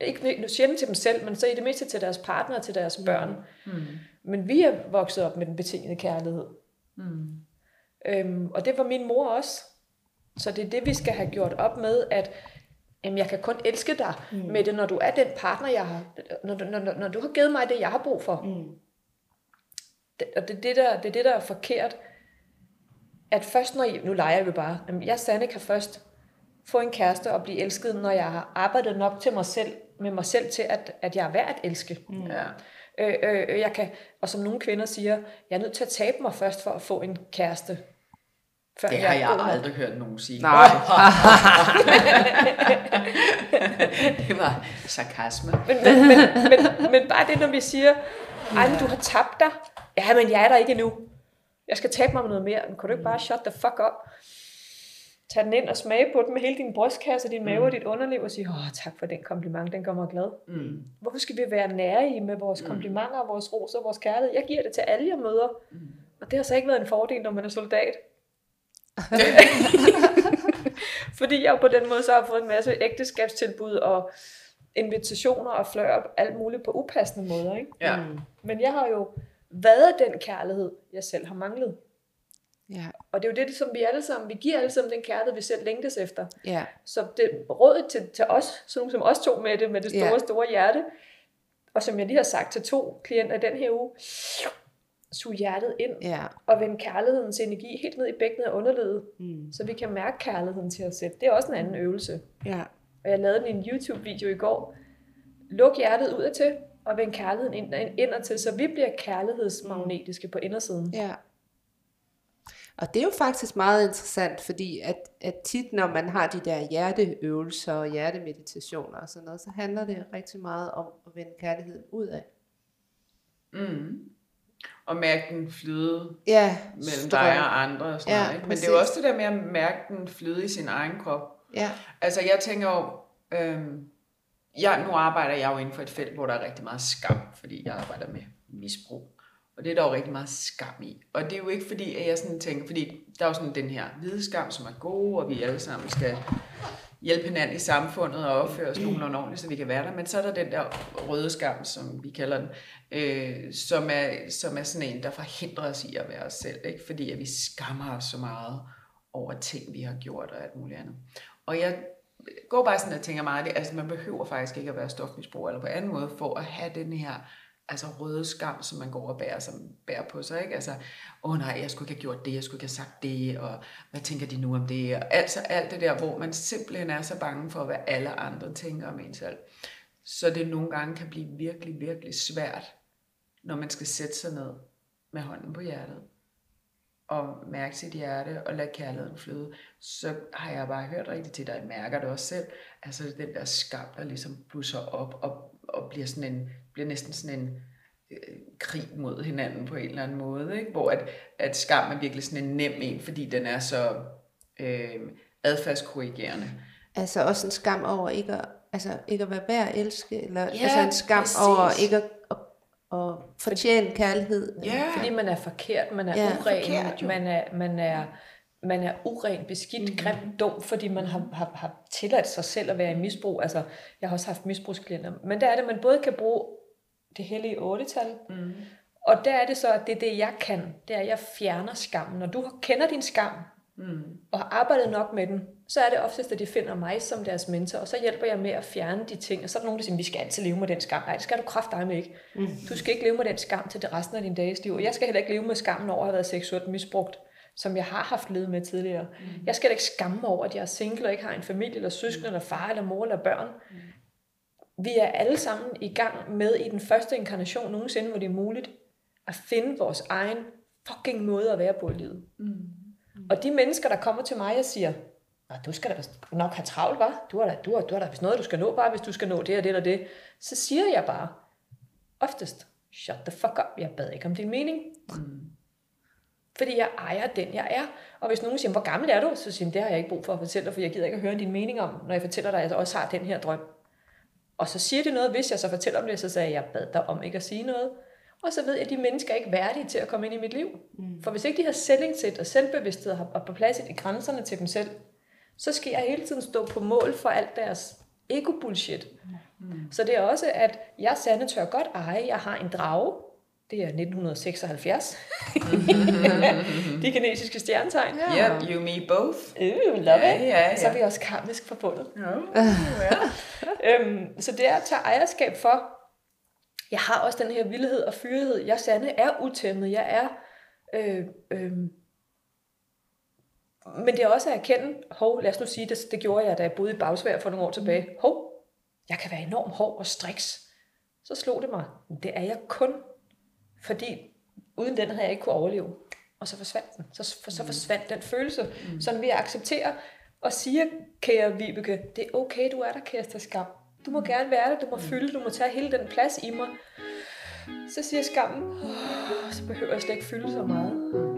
ikke sjældent til dem selv, men så i det mindste til deres partner og til deres børn. Mm. Men vi er vokset op med den betingede kærlighed. Mm. Øhm, og det var min mor også. Så det er det, vi skal have gjort op med, at jamen, jeg kan kun elske dig mm. med det, når du er den partner, jeg har, når, du- når, når, når du har givet mig det, jeg har brug for. Mm. Det, og det er det, der, det er det, der er forkert. At først når jeg, nu leger vi bare, jamen, jeg Sanne kan først få en kæreste og blive elsket, når jeg har arbejdet nok til mig selv, med mig selv til, at, at jeg er værd at elske. Mm. Ja. Øh, øh, øh, jeg kan, og som nogle kvinder siger, jeg er nødt til at tabe mig først for at få en kæreste. Før Det har jeg nok. aldrig hørt nogen sige. Nej. *laughs* det var sarkasme. Men, men, men, men, men bare det, når vi siger, ej, men du har tabt dig. Ja, men jeg er der ikke endnu. Jeg skal tabe mig med noget mere. Men kan du ikke bare shut the fuck up? Tag den ind og smage på den med hele din brystkasse, din mave og dit underliv og sige, åh, tak for den kompliment, den gør mig glad. Mm. Hvorfor skal vi være nære i med vores komplimenter og vores ros og vores kærlighed? Jeg giver det til alle, jeg møder. Og det har så ikke været en fordel, når man er soldat. *laughs* Fordi jeg jo på den måde så har fået en masse ægteskabstilbud og invitationer og flør og alt muligt på upassende måder. Ikke? Ja. Mm. Men jeg har jo hvad er den kærlighed, jeg selv har manglet? Ja, Og det er jo det, som vi alle sammen, vi giver alle sammen den kærlighed, vi selv længtes efter. ja, Så det rådet til, til os, sådan nogle som os to med det, med det store, Ja. store hjerte, og som jeg lige har sagt til to klienter i den her uge, sug hjertet ind, ja. og vend kærlighedens energi helt ned i bækkenet af underlivet, Mm. så vi kan mærke kærligheden til os selv. Det er også en anden øvelse. Ja, Og jeg lavede den i en YouTube-video i går. Luk hjertet ud til, og vend kærligheden ind, indad til, så vi bliver kærlighedsmagnetiske på indersiden. ja. Og det er jo faktisk meget interessant, fordi at, at tit, når man har de der hjerteøvelser og hjertemeditationer og sådan noget, så handler det rigtig meget om at vende kærligheden ud af. Mm. Og mærke den flyde Ja, mellem strøm. dig og andre og sådan Ja, noget. Ikke? Men det er jo præcis. også det der med at mærke den flyde i sin egen krop. Ja, Altså jeg tænker jo, øhm, jeg, nu arbejder jeg jo inden for et felt, hvor der er rigtig meget skam, fordi jeg arbejder med misbrug. Og det er der jo rigtig meget skam i. Og det er jo ikke fordi, at jeg sådan tænker, fordi der er jo sådan den her hvide skam, som er god, og vi alle sammen skal hjælpe hinanden i samfundet og opføre os nogenlunde ordentligt, så vi kan være der. Men så er der den der røde skam, som vi kalder den, øh, som, er, som er sådan en, der forhindrer os i at være os selv. Ikke? Fordi at vi skammer os så meget over ting, vi har gjort og alt muligt andet. Og jeg går bare sådan og tænker meget, at altså man behøver faktisk ikke at være stofmisbruger eller på anden måde, for at have den her altså røde skam, som man går og bærer, som bærer på sig. Ikke? Altså, åh oh nej, jeg skulle ikke have gjort det, jeg skulle ikke have sagt det, og hvad tænker de nu om det? Og altså alt det der, hvor man simpelthen er så bange for, hvad alle andre tænker om en selv. Så det nogle gange kan blive virkelig, virkelig svært, når man skal sætte sig ned med hånden på hjertet og mærke sit hjerte og lade kærligheden flyde, så har jeg bare hørt rigtig til dig, jeg mærker det også selv, altså den der skam, der ligesom blusser op og, og bliver, sådan en, bliver næsten sådan en øh, krig mod hinanden på en eller anden måde, ikke? hvor at, at skam er virkelig sådan en nem en, fordi den er så øh, adfærdskorrigerende. altså også en skam over ikke at, altså ikke at være værd at elske, eller Ja, altså en skam præcis. over ikke at, at, at fortjene kærlighed. Ja, Fordi man er forkert, man er Ja, uren, forkert jo. man er, man er, man er uren, beskidt, mm. grim, dum, fordi man har, har, har tilladt sig selv at være i misbrug. Altså, jeg har også haft misbrugsklienter. Men der er det, man både kan bruge det hellige otte-tal, mm. og der er det så, at det er det, jeg kan. Det er, at jeg fjerner skammen. Når du kender din skam, mm. og har arbejdet nok med den, så er det oftest, at de finder mig som deres mentor, og så hjælper jeg med at fjerne de ting. Og så er der nogen, der siger, vi skal altid leve med den skam. Nej, det skal du kraftedeme ikke. Mm. Du skal ikke leve med den skam til det resten af din dages liv. Og jeg skal heller ikke leve med skammen over at have været seksuelt misbrugt, som jeg har haft levet med tidligere. Mm. Jeg skal heller ikke skamme mig over, at jeg er single og ikke har en familie, eller søskende, eller far, eller mor, eller børn. Mm. Vi er alle sammen i gang med i den første inkarnation nogensinde, hvor det er muligt, at finde vores egen fucking måde at være på i livet. Og de mennesker, der kommer til mig og siger, Nå, du skal da nok have travlt, var. Du har da, du har, du har da vist noget, du skal nå, bare hvis du skal nå det og det eller det. Så siger jeg bare, oftest, shut the fuck up, jeg bad ikke om din mening. Mm. Fordi jeg ejer den, jeg er. Og hvis nogen siger, hvor gammel er du? Så siger jeg, det har jeg ikke brug for at fortælle dig, for jeg gider ikke at høre din mening om, når jeg fortæller dig, at jeg også har den her drøm. Og så siger det noget, hvis jeg så fortæller om det, så sagde jeg, jeg bad dig om ikke at sige noget. Og så ved jeg, at de mennesker er ikke værdige til at komme ind i mit liv. Mm. For hvis ikke de har selvindsigt og selvbevidsthed og på plads i grænserne til dem selv, så skal jeg hele tiden stå på mål for alt deres ego-bullshit. Mm. Så det er også, at jeg sande tør godt eje, jeg har en drage, det er 1976. *laughs* De kinesiske stjernetegn. Ja, yeah, you me both. Øh, love Ja, it. ja, ja. Så er vi også karmisk forbundet. *laughs* Ja, Øhm, så det er at tage ejerskab for, jeg har også den her vildhed og fyrighed. Jeg sande er utæmmet. Jeg er... Øh, øh, men det er også at erkende, hov, lad os nu sige, det, det gjorde jeg, da jeg boede i Bagsvær for nogle år tilbage. Hov, jeg kan være enormt hård og striks. Så slog det mig, det er jeg kun, fordi uden den havde jeg ikke kunne overleve. Og så forsvandt den. Så, for, så forsvandt den følelse. Mm. Når vi accepterer og siger, kære Vibeke, det er okay, du er der, kære skam. Du må gerne være der, du må fylde, du må tage hele den plads i mig. Så siger skammen, oh, så behøver jeg slet ikke fylde så meget.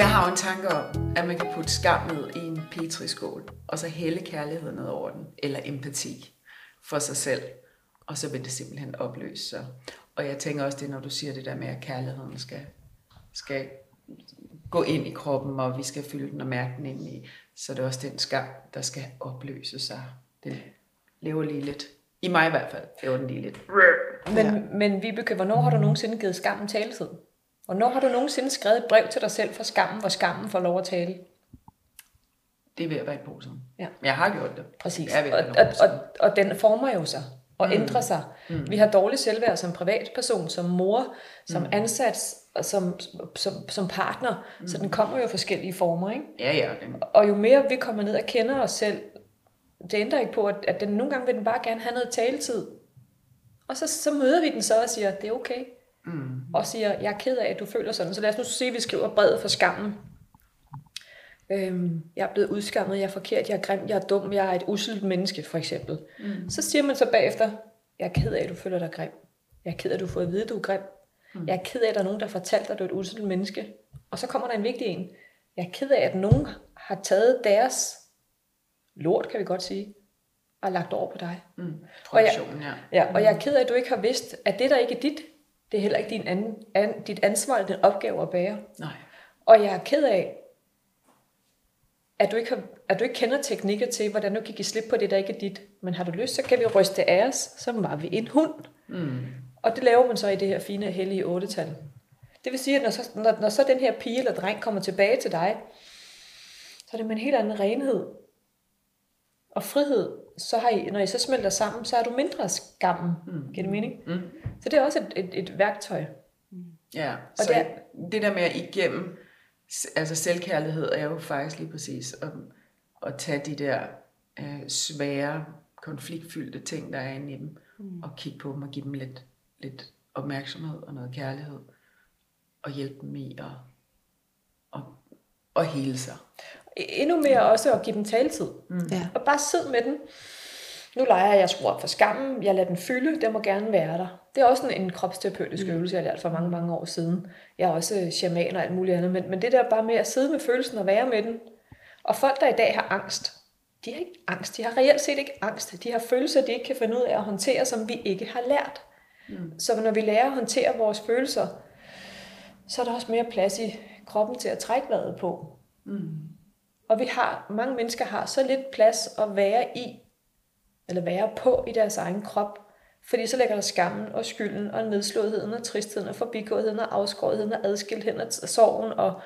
Altså, jeg har jo en tanke om, at man kan putte skam ned i en petriskål, og så hælde kærlighed ned over den, eller empati for sig selv, og så vil det simpelthen opløse sig. Og jeg tænker også det, når du siger det der med, at kærligheden skal, skal gå ind i kroppen, og vi skal fylde den og mærke den ind i, så det er også den skam, der skal opløse sig. Den lever lige lidt. I mig i hvert fald lever den lige lidt. Men, ja. men Vibeke, hvornår har du nogensinde givet skammen taletid? Hvornår har du nogensinde skrevet et brev til dig selv for skammen, hvor skammen får lov at tale? Det er ved at være i posen. Ja. Jeg har gjort det. Præcis. Ved Og, og, og, og den former jo sig og mm. ændrer sig. Mm. Vi har dårlig selvværd som privatperson, som mor, som mm. ansat, og som, som, som partner. Mm. Så den kommer jo i forskellige former. Ikke? Ja, ja. Det, Og jo mere vi kommer ned og kender os selv, det ændrer ikke på, at, at den, nogle gange vil den bare gerne have noget taletid. Og så, så møder vi den så og siger, det er okay. Mm. Og siger, jeg er ked af, at du føler sådan. Så lad os nu se, at vi skriver brevet for skammen. Øhm, jeg er blevet udskammet, jeg er forkert, jeg er grim, jeg er dum, jeg er et uselt menneske, for eksempel. Mm. Så siger man så bagefter, jeg er ked af, at du føler dig grim. Jeg er ked af, at du fået at vide, at du er grim. Mm. Jeg er ked af, at der er nogen, der har fortalt dig, at du er et uselt menneske. Og så kommer der en vigtig en. Jeg er ked af, at nogen har taget deres lort, kan vi godt sige, og lagt over på dig. mm, Og jeg- ja. Ja, og jeg er ked af, at du ikke har vidst, at det, der ikke er dit, det er heller ikke din anden, an, dit ansvar eller din opgave at bære. Nej. Og jeg er ked af, at du, ikke har, at du ikke kender teknikker til, hvordan du kan give slip på det, der ikke er dit. Men har du lyst, så kan vi ryste af os, så var vi en hund. Mm. Og det laver man så i det her fine, hellige otte-tal. Det vil sige, at når så, når, når så den her pige eller dreng kommer tilbage til dig, så er det med en helt anden renhed og frihed. Så har I, når I så smelter sammen, så er du mindre skammen. Mm. Giver det mening? Mm. Så det er også et, et, et værktøj. Ja, Og så det det, det der med at igennem, altså selvkærlighed er jo faktisk lige præcis at, at tage de der øh, svære, konfliktfyldte ting, der er inde i dem, mm. og kigge på dem og give dem lidt, lidt opmærksomhed og noget kærlighed, og hjælpe dem i at, at, at hele sig. Endnu mere også at give dem taletid. Mm. Ja. Og bare sidde med den. Nu leger jeg, jeg skruer op for skammen, jeg lader den fylde, den må gerne være der. Det er også en, en kropsterapeutisk mm. øvelse, jeg har lært for mange, mange år siden. Jeg er også øh, shaman og alt muligt andet, men, men det der bare med at sidde med følelsen og være med den. Og folk, der i dag har angst, de har ikke angst, de har reelt set ikke angst. De har følelser, de ikke kan finde ud af at håndtere, som vi ikke har lært. Mm. Så når vi lærer at håndtere vores følelser, så er der også mere plads i kroppen til at trække vejret på. Og vi har, mange mennesker har så lidt plads at være i, eller være på i deres egen krop. Fordi så lægger der skammen og skylden og nedslåetheden og tristheden og forbigåetheden og afskåretheden og adskiltheden og sorgen og,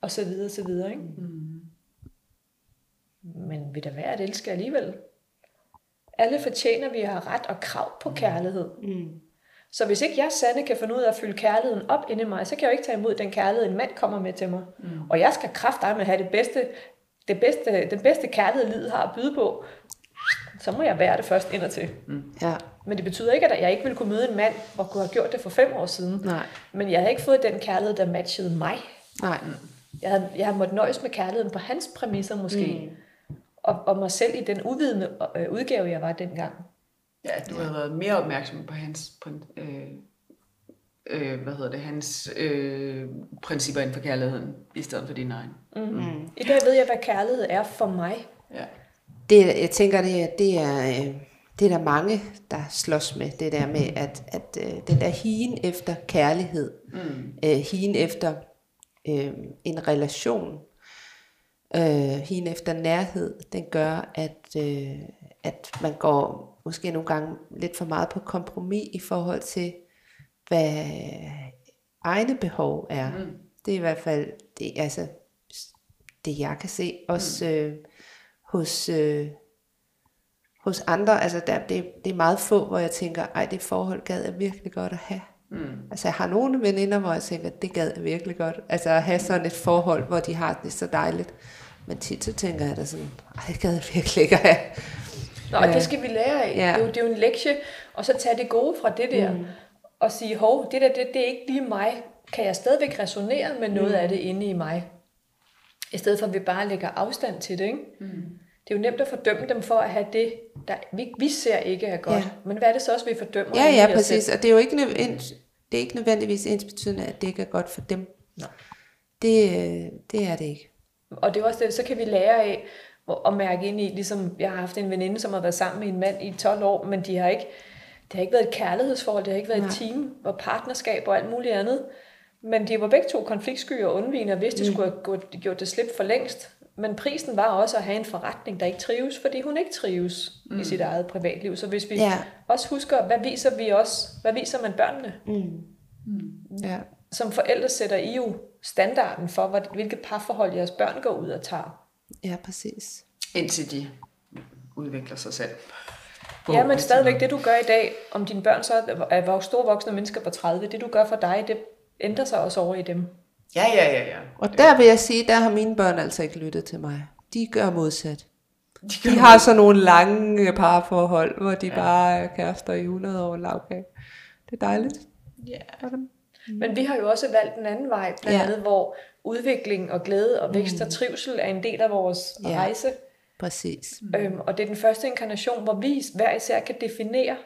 og så videre, så videre. Ikke? Mm. Men vil der være at elske alligevel? Alle fortjener, at vi har ret og krav på kærlighed. Mm. Så hvis ikke jeg, Sanne, kan finde ud af at fylde kærligheden op inde i mig, så kan jeg jo ikke tage imod den kærlighed, en mand kommer med til mig. Mm. Og jeg skal kraftedeme have det bedste, det bedste, den bedste kærlighed, livet har at byde på. Så må jeg være det først indadtil. Ja. Men det betyder ikke, at jeg ikke ville kunne møde en mand, og kunne have gjort det for fem år siden. Nej. Men jeg havde ikke fået den kærlighed, der matchede mig. Nej. Jeg havde, jeg havde måttet nøjes med kærligheden på hans præmisser måske. Mm. Og, og mig selv i den uvidende øh, udgave, jeg var dengang. Ja, du har været mere opmærksom på hans, øh, øh, hvad hedder det, hans øh, principper inden for kærligheden, i stedet for din egen. Mm. I dag ved jeg, hvad kærlighed er for mig. Ja. Det, jeg tænker, det er, det er, øh, det er der mange, der slås med. Det der med, at, at øh, den der higen efter kærlighed, mm. øh, higen efter øh, en relation, øh, higen efter nærhed, den gør, at, øh, at man går måske nogle gange lidt for meget på kompromis i forhold til, hvad egne behov er. Mm. Det er i hvert fald det, altså, det jeg kan se. Også øh, hos, øh, hos andre, altså der, det, det er meget få, hvor jeg tænker, ej det forhold gad jeg virkelig godt at have. Mm. Altså jeg har nogle veninder, hvor jeg tænker, det gad jeg virkelig godt. Altså at have sådan et forhold, hvor de har det så dejligt. Men tit så tænker jeg da sådan, ej det gad jeg virkelig ikke at have. Nå, og det skal vi lære af. Ja. Det, er jo, det er jo en lektie, og så tage det gode fra det der, mm. og sige, hov, det der, det, det er ikke lige mig. Kan jeg stadigvæk resonere med noget mm. af det inde i mig? I stedet for, at vi bare lægger afstand til det, ikke? Mm. Det er jo nemt at fordømme dem for at have det, der vi, vi ser ikke er godt. Ja. Men hvad er det så også, vi fordømmer? Ja, ja, præcis. selv? Og det er jo ikke, nødvendigt, det er ikke nødvendigvis ens betydende, at det ikke er godt for dem. Nej. Det, det er det ikke. Og det er også det, så kan vi lære af, at, at mærke ind i. Ligesom jeg har haft en veninde, som har været sammen med en mand i 12 år, men de har ikke, det har ikke været et kærlighedsforhold, det har ikke været Nej. et team og partnerskab og alt muligt andet. Men de var begge to konfliktsky og undvigende, og vidste, de skulle have gjort det slip for længst. Men prisen var også at have en forretning, der ikke trives, fordi hun ikke trives mm. i sit eget privatliv. Så hvis vi ja. også husker, hvad viser vi også? Hvad viser man børnene? Mm. Mm. Ja. Som forældre sætter I jo standarden for, hvilket parforhold jeres børn går ud og tager. Ja, præcis. Indtil de udvikler sig selv. Ja, men stadigvæk det, du gør i dag, om dine børn så er store voksne mennesker på 30, det du gør for dig, det ændrer sig også over i dem. Ja, ja, ja, ja. Og der vil jeg sige, der har mine børn altså ikke lyttet til mig. De gør modsat. De, gør de har så nogle lange parforhold, hvor de ja. bare er kærester i 100 år lavkage. Det er dejligt. Ja. Yeah. Mm. Men vi har jo også valgt en anden vej, blandt ja. andet, hvor udvikling og glæde og vækst mm. og trivsel er en del af vores ja. rejse. Præcis. Øhm, og det er den første inkarnation, hvor vi hver især kan definere,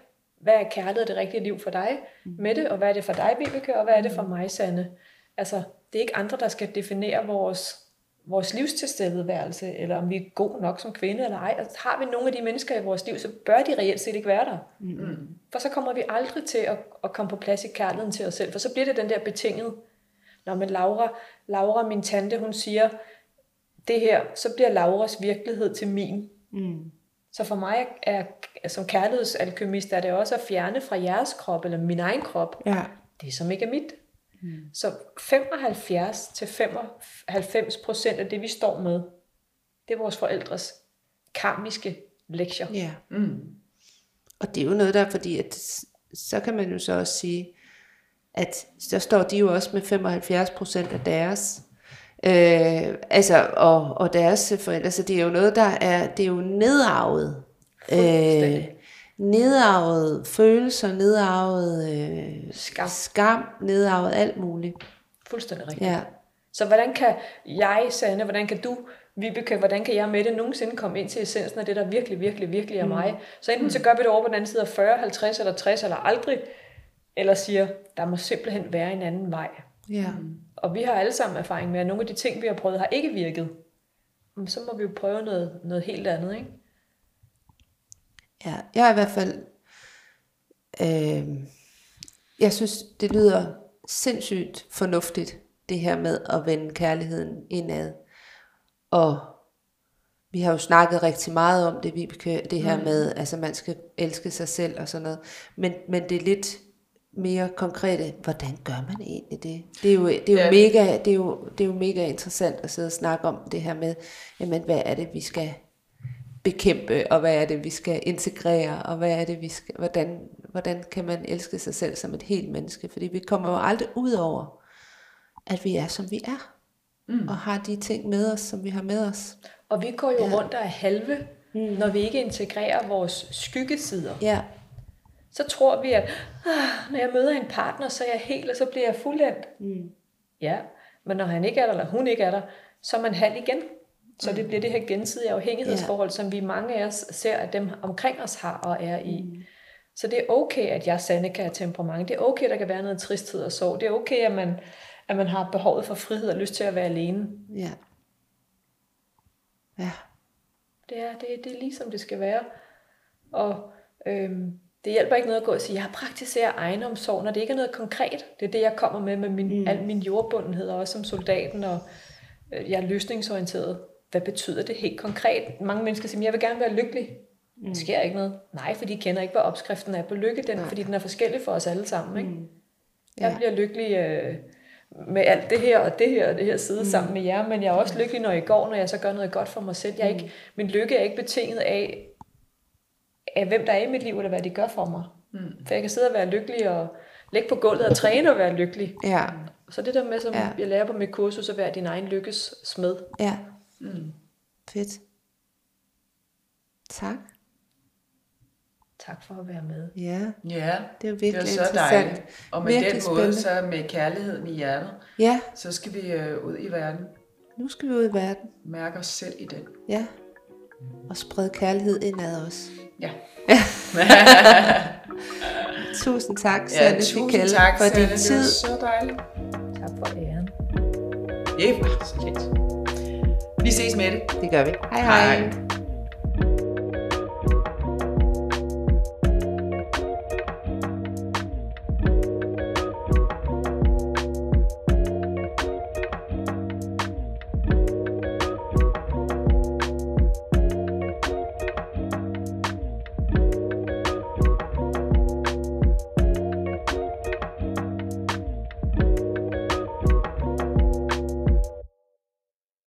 hvad er kærlighed det rigtige liv for dig, mm. med det, og hvad er det for dig, Vibeke, og hvad er det for mm. mig, Sande. Altså, det er ikke andre, der skal definere vores, vores livstilstedeværelse, eller om vi er god nok som kvinde eller ej. Altså, har vi nogle af de mennesker i vores liv, så bør de reelt set ikke være der. Mm. For så kommer vi aldrig til at, at komme på plads i kærligheden til os selv, for så bliver det den der betinget. Når men Laura, Laura, min tante, hun siger, det her, så bliver Lauras virkelighed til min. Mm. Så for mig er, som kærlighedsalkymist, er det også at fjerne fra jeres krop, eller min egen krop, ja. det som ikke er mit. Mm. Så 75 til 95 procent af det, vi står med, det er vores forældres karmiske lektier. Ja. Mm. Og det er jo noget der, fordi at, så kan man jo så også sige, at så står de jo også med 75 procent af deres øh, altså, og, og deres forældre, så det er jo noget, der er, det er jo nedarvet. Øh, nedarvet følelser, nedarvet øh, skam. skam, nedarvet alt muligt. Fuldstændig rigtigt. Ja. Så hvordan kan jeg, Sanne, hvordan kan du, Vibeke, hvordan kan jeg med det nogensinde komme ind til essensen af det, der virkelig, virkelig, virkelig er mm. mig? Så enten så gør vi det over på den anden side af 40, 50 eller 60 eller aldrig, eller siger, der må simpelthen være en anden vej. Ja. Mm. Og vi har alle sammen erfaring med, at nogle af de ting, vi har prøvet, har ikke virket. Så må vi jo prøve noget, noget helt andet, ikke? Ja, jeg er i hvert fald... Øh, jeg synes, det lyder sindssygt fornuftigt, det her med at vende kærligheden indad. Og vi har jo snakket rigtig meget om det, Vibeke, det her mm. med, altså man skal elske sig selv og sådan noget. Men, men det er lidt mere konkrete, hvordan gør man egentlig det? Det er jo, det er jo, ja. mega, det er jo, det er jo mega interessant at sidde og snakke om det her med, jamen, hvad er det, vi skal bekæmpe, og hvad er det, vi skal integrere, og hvad er det, vi skal, hvordan, hvordan kan man elske sig selv som et helt menneske? Fordi vi kommer jo aldrig ud over, at vi er, som vi er, mm. og har de ting med os, som vi har med os. Og vi går jo ja. rundt og er halve, mm. når vi ikke integrerer vores skyggesider. Ja så tror vi, at ah, når jeg møder en partner, så er jeg helt, og så bliver jeg fuldendt. Mm. Ja, men når han ikke er der, eller hun ikke er der, så er man halv igen. Så mm. det bliver det her gensidige afhængighedsforhold, yeah. som vi mange af os ser, at dem omkring os har og er i. Mm. Så det er okay, at jeg sande kan have temperament. Det er okay, at der kan være noget tristhed og sorg. Det er okay, at man, at man har behovet for frihed og lyst til at være alene. Ja. Ja. Det er, det, det er ligesom det skal være. Og øhm, det hjælper ikke noget at gå og sige, jeg praktiserer egenomsorg, når det ikke er noget konkret. Det er det, jeg kommer med med min, mm. al min jordbundenhed, og også som soldaten, og øh, jeg er løsningsorienteret. Hvad betyder det helt konkret? Mange mennesker siger, jeg vil gerne være lykkelig. Mm. Det sker ikke noget. Nej, for de kender ikke, hvad opskriften er på lykke, den, fordi den er forskellig for os alle sammen. Ikke? Mm. Ja. Jeg bliver lykkelig øh, med alt det her og det her og det her side mm. sammen med jer, men jeg er også lykkelig, når jeg går, når jeg så gør noget godt for mig selv. Jeg er ikke, min lykke er ikke betinget af, af hvem der er i mit liv, eller hvad de gør for mig. Mm. For jeg kan sidde og være lykkelig og ligge på gulvet og træne og være lykkelig. Ja. Så det der med, som ja. jeg lærer på mit kursus, at være din egen lykkes smed. Ja. Mm. Fedt. Tak. Tak for at være med. Ja, ja det er virkelig det er så dejligt. Og med virkelig den måde, spændende. så med kærligheden i hjertet, ja. så skal vi øh, ud i verden. Nu skal vi ud i verden. Mærke os selv i den. Ja, og sprede kærlighed indad os. Ja. *laughs* tusind tak, Sanne ja, tusind tak, for din tid. Det så dejligt. Tak for æren. Det var så lidt. Vi ses med det. Det gør vi. Hej hej. Hej.